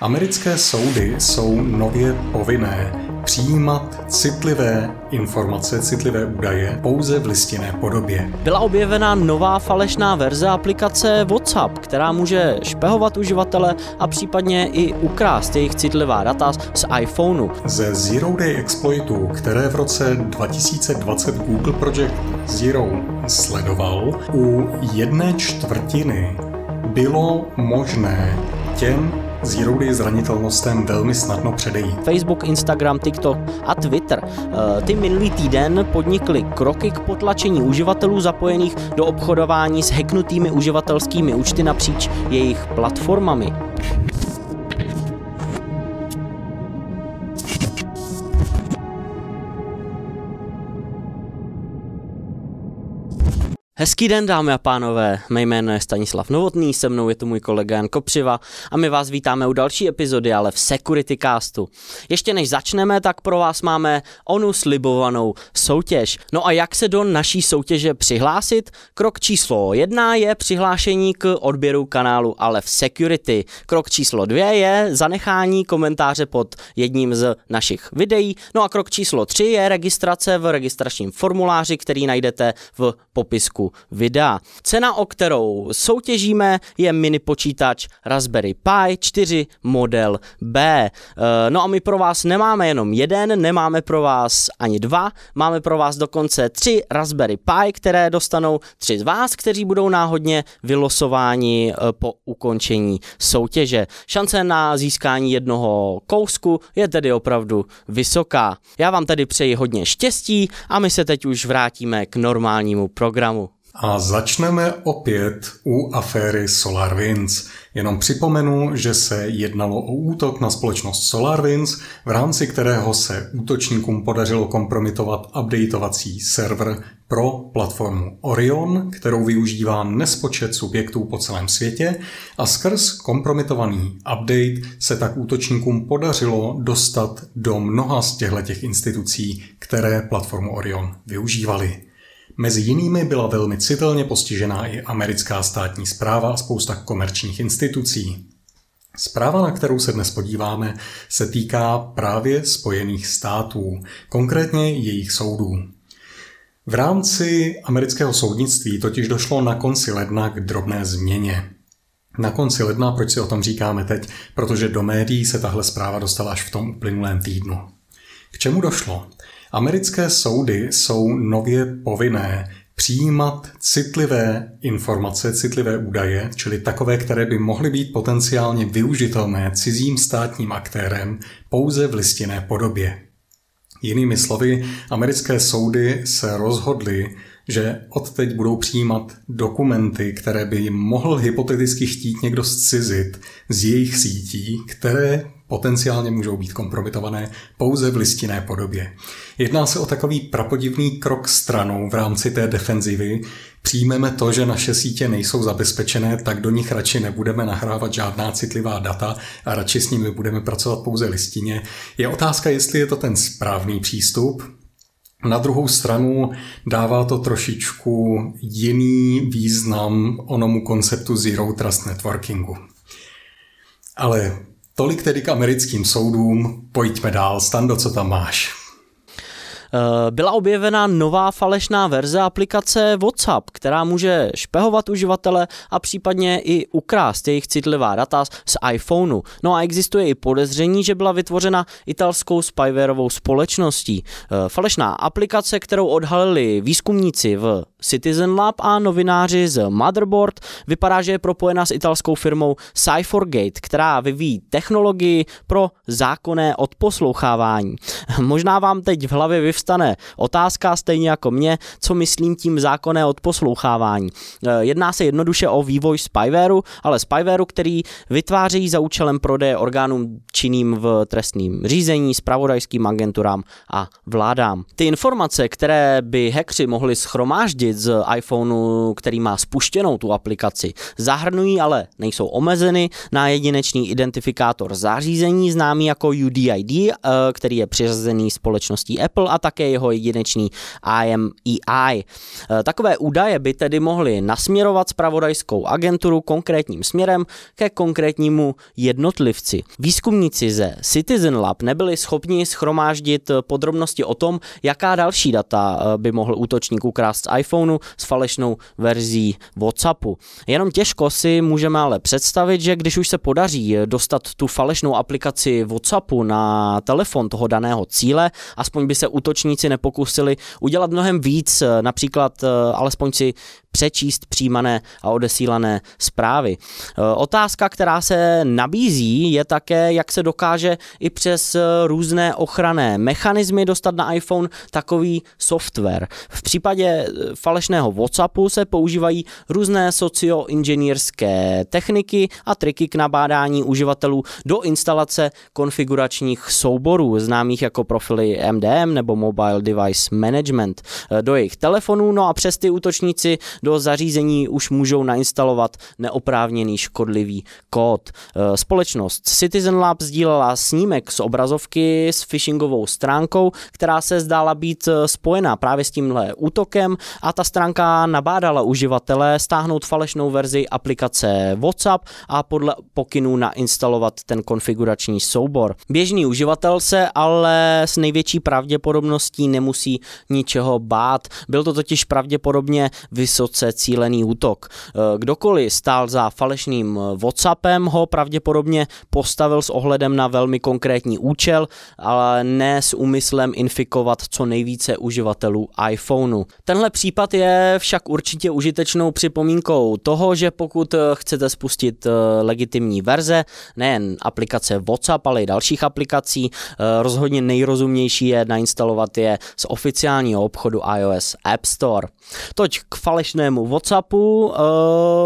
Americké soudy jsou nově povinné přijímat citlivé informace, citlivé údaje pouze v listinné podobě. Byla objevena nová falešná verze aplikace WhatsApp, která může špehovat uživatele a případně i ukrást jejich citlivá data z iPhoneu. Ze Zero Day exploitů, které v roce 2020 Google Project Zero sledoval, u jedné čtvrtiny bylo možné těm Zero Day zranitelnostem velmi snadno předejít. Facebook, Instagram, TikTok a Twitter. Eh, ty minulý týden podnikly kroky k potlačení uživatelů zapojených do obchodování s hacknutými uživatelskými účty napříč jejich platformami. Hezký den, dámy a pánové. Mé jméno je Stanislav Novotný, se mnou je tu můj kolega Jan Kopřiva a my vás vítáme u další epizody, ale v Security Castu. Ještě než začneme, tak pro vás máme onu slibovanou soutěž. No a jak se do naší soutěže přihlásit? Krok číslo jedna je přihlášení k odběru kanálu ale v Security. Krok číslo dvě je zanechání komentáře pod jedním z našich videí. No a krok číslo tři je registrace v registračním formuláři, který najdete v popisku videa. Cena, o kterou soutěžíme, je mini počítač Raspberry Pi 4 model B. Eh, no a my pro vás nemáme jenom jeden, nemáme pro vás ani dva, máme pro vás dokonce tři Raspberry Pi, které dostanou tři z vás, kteří budou náhodně vylosováni eh, po ukončení soutěže. Šance na získání jednoho kousku je tedy opravdu vysoká. Já vám tedy přeji hodně štěstí a my se teď už vrátíme k normálnímu programu. A začneme opět u aféry SolarWinds. Jenom připomenu, že se jednalo o útok na společnost SolarWinds, v rámci kterého se útočníkům podařilo kompromitovat updateovací server pro platformu Orion, kterou využívá nespočet subjektů po celém světě a skrz kompromitovaný update se tak útočníkům podařilo dostat do mnoha z těchto institucí, které platformu Orion využívaly. Mezi jinými byla velmi citelně postižená i americká státní zpráva a spousta komerčních institucí. Zpráva, na kterou se dnes podíváme, se týká právě Spojených států, konkrétně jejich soudů. V rámci amerického soudnictví totiž došlo na konci ledna k drobné změně. Na konci ledna, proč si o tom říkáme teď? Protože do médií se tahle zpráva dostala až v tom uplynulém týdnu. K čemu došlo? Americké soudy jsou nově povinné přijímat citlivé informace, citlivé údaje, čili takové, které by mohly být potenciálně využitelné cizím státním aktérem pouze v listinné podobě. Jinými slovy, americké soudy se rozhodly, že odteď budou přijímat dokumenty, které by jim mohl hypoteticky chtít někdo zcizit z jejich sítí, které potenciálně můžou být kompromitované pouze v listinné podobě. Jedná se o takový prapodivný krok stranou v rámci té defenzivy. Přijmeme to, že naše sítě nejsou zabezpečené, tak do nich radši nebudeme nahrávat žádná citlivá data a radši s nimi budeme pracovat pouze listině. Je otázka, jestli je to ten správný přístup, na druhou stranu dává to trošičku jiný význam onomu konceptu Zero Trust Networkingu. Ale tolik tedy k americkým soudům, pojďme dál. Stando, co tam máš? Eh, byla objevena nová falešná verze aplikace WhatsApp, která může špehovat uživatele a případně i ukrást jejich citlivá data z iPhoneu. No a existuje i podezření, že byla vytvořena italskou spywareovou společností. Eh, falešná aplikace, kterou odhalili výzkumníci v Citizen Lab a novináři z Motherboard, vypadá, že je propojena s italskou firmou Cyphergate, která vyvíjí technologii pro zákonné odposlouchávání. Možná vám teď v hlavě vyvstane otázka, stejně jako mě, co myslím tím zákonné odposlouchávání. Eh, jedná se jednoduše o vývoj spywareu, ale spywareu, který vytváří za účelem prodeje orgánům činným v trestním řízení, spravodajským agenturám a vládám. Ty informace, které by hackři mohli schromáždit, využít z iPhoneu, který má spuštěnou tu aplikaci. Zahrnují ale nejsou omezeny na jedinečný identifikátor zařízení známý jako UDID, eh, který je přiřazený společností Apple a také jeho jedinečný IMEI. Eh, takové údaje by tedy mohly nasměrovat spravodajskou agenturu konkrétním směrem ke konkrétnímu jednotlivci. Výzkumníci ze Citizen Lab nebyli schopni schromáždit podrobnosti o tom, jaká další data eh, by mohl útočník ukrást z iPhoneu s falešnou verzí WhatsAppu. Jenom těžko si můžeme ale představit, že když už se podaří dostat tu falešnou aplikaci WhatsAppu na telefon toho daného cíle, aspoň by se útočníci nepokusili udělat mnohem víc, například eh, alespoň si přečíst přijímané a odesílané zprávy. E, otázka, která se nabízí, je také, jak se dokáže i přes různé ochranné mechanismy dostat na iPhone takový software. V případě e, falešného WhatsAppu se používají různé socioinženýrské techniky a triky k nabádání uživatelů do instalace konfiguračních souborů, známých jako profily MDM nebo Mobile Device Management, e, do jejich telefonů, no a přes ty útočníci do zařízení už můžou nainstalovat neoprávněný škodlivý kód. E, společnost Citizen Lab sdílela snímek z obrazovky s phishingovou stránkou, která se zdála být e, spojená právě s tímhle útokem a ta stránka nabádala uživatele stáhnout falešnou verzi aplikace WhatsApp a podle pokynů nainstalovat ten konfigurační soubor. Běžný uživatel se ale s největší pravděpodobností nemusí ničeho bát. Byl to totiž pravděpodobně vysoce vysoce cílený útok. Eh, kdokoliv stál za falešným eh, WhatsAppem, ho pravděpodobně postavil s ohledem na velmi konkrétní účel, ale ne s úmyslem infikovat co nejvíce uživatelů iPhoneu. Tenhle případ je však určitě užitečnou připomínkou toho, že pokud eh, chcete spustit legitimní verze, nejen aplikace WhatsApp, ale i dalších aplikací, rozhodně nejrozumnější je nainstalovat je z oficiálního obchodu iOS App Store. Toť k falešnému WhatsAppu uh,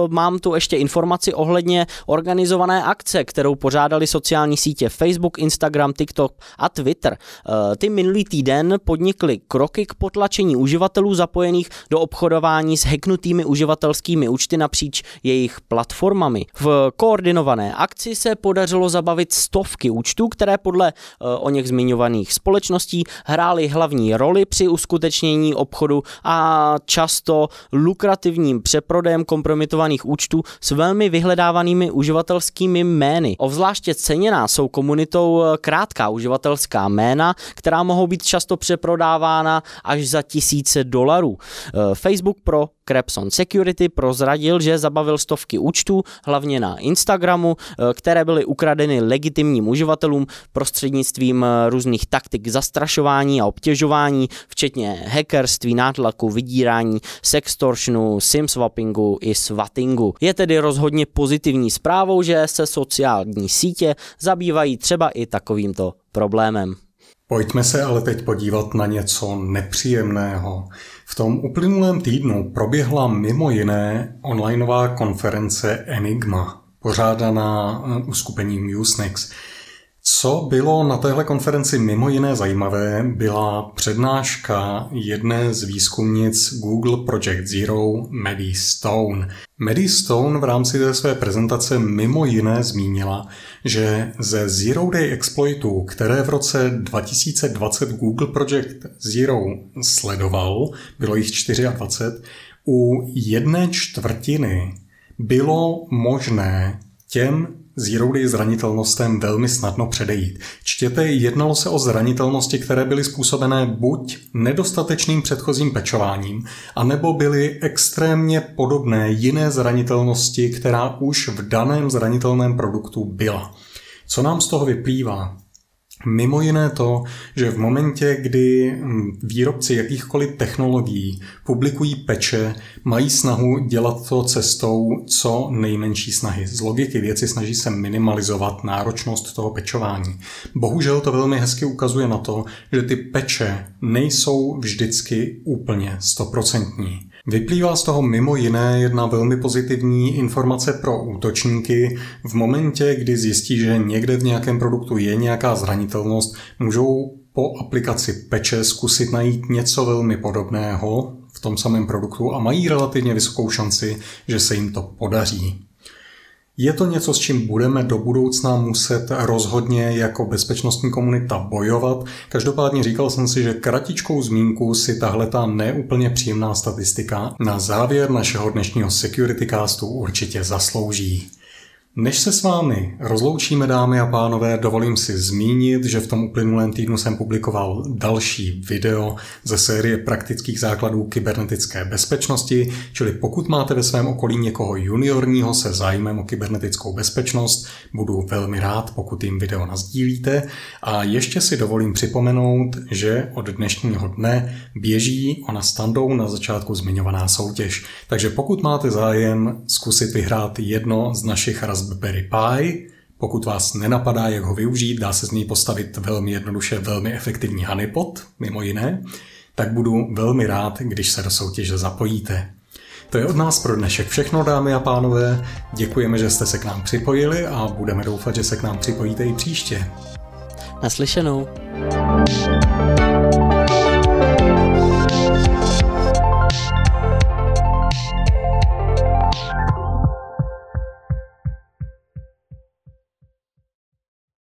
mám tu ještě informaci ohledně organizované akce, kterou pořádali sociální sítě Facebook, Instagram, TikTok a Twitter. Uh, ty minulý týden podnikly kroky k potlačení uživatelů zapojených do obchodování s hacknutými uživatelskými účty napříč jejich platformami. V koordinované akci se podařilo zabavit stovky účtů, které podle uh, o něch zmiňovaných společností hrály hlavní roli při uskutečnění obchodu a často lukrativním přeprodejem kompromitovaných účtů s velmi vyhledávanými uživatelskými jmény. Ovzvláště ceněná jsou komunitou eh, krátká uživatelská jména, která mohou být často přeprodávána až za tisíce dolarů. Eh, Facebook pro Crepson Security prozradil, že zabavil stovky účtů, hlavně na Instagramu, eh, které byly ukradeny legitimním uživatelům prostřednictvím různých taktik zastrašování a obtěžování, včetně hackerství, nátlaku, vydírání, sextortionu, simswappingu i swattingu. Je tedy rozhodně pozitivní zprávou, že se sociální sítě zabývají třeba i takovýmto problémem. Pojďme se ale teď podívat na něco nepříjemného. V tom uplynulém týdnu proběhla mimo jiné onlineová konference Enigma, pořádaná eh, uskupením Usenex. Co bylo na téhle konferenci mimo jiné zajímavé, byla přednáška jedné z výzkumnic Google Project Zero, Maddie Stone. Maddie Stone v rámci té své prezentace mimo jiné zmínila, že ze Zero Day exploitů, které v roce 2020 Google Project Zero sledoval, bylo jich 24, u jedné čtvrtiny bylo možné těm Zero Day zranitelnostem velmi snadno předejít. Čtěte, jednalo se o zranitelnosti, které byly způsobené buď nedostatečným předchozím pečováním, anebo byly extrémně podobné jiné zranitelnosti, která už v daném zranitelném produktu byla. Co nám z toho vyplývá? Mimo jiné to, že v momentě, kdy hm, výrobci jakýchkoliv technologií publikují peče, mají snahu dělat to cestou co nejmenší snahy. Z logiky věci snaží se minimalizovat náročnost toho pečování. Bohužel to velmi hezky ukazuje na to, že ty peče nejsou vždycky úplně stoprocentní. Vyplývá z toho mimo jiné jedna velmi pozitivní informace pro útočníky. V momentě, kdy zjistí, že někde v nějakém produktu je nějaká zranitelnost, můžou po aplikaci peče zkusit najít něco velmi podobného v tom samém produktu a mají relativně vysokou šanci, že se jim to podaří. Je to něco, s čím budeme do budoucna muset rozhodně jako bezpečnostní komunita bojovat. Každopádně říkal jsem si, že kratičkou zmínku si tahle ta neúplně příjemná statistika na závěr našeho dnešního Security Castu určitě zaslouží. Než se s vámi rozloučíme, dámy a pánové, dovolím si zmínit, že v tom uplynulém týdnu jsem publikoval další video ze série praktických základů kybernetické bezpečnosti, čili pokud máte ve svém okolí někoho juniorního se zájmem o kybernetickou bezpečnost, budu velmi rád, pokud jim video nazdílíte. A ještě si dovolím připomenout, že od dnešního dne běží ona standou na začátku zmiňovaná soutěž. Takže pokud máte zájem zkusit vyhrát jedno z našich raz Raspberry Pi. Pokud vás nenapadá, jak ho využít, dá se z něj postavit velmi jednoduše velmi efektivní honeypot, mimo jiné, tak budu velmi rád, když se do soutěže zapojíte. To je od nás pro dnešek všechno, dámy a pánové. Děkujeme, že jste se k nám připojili a budeme doufat, že se k nám připojíte i příště. Naslyšenou.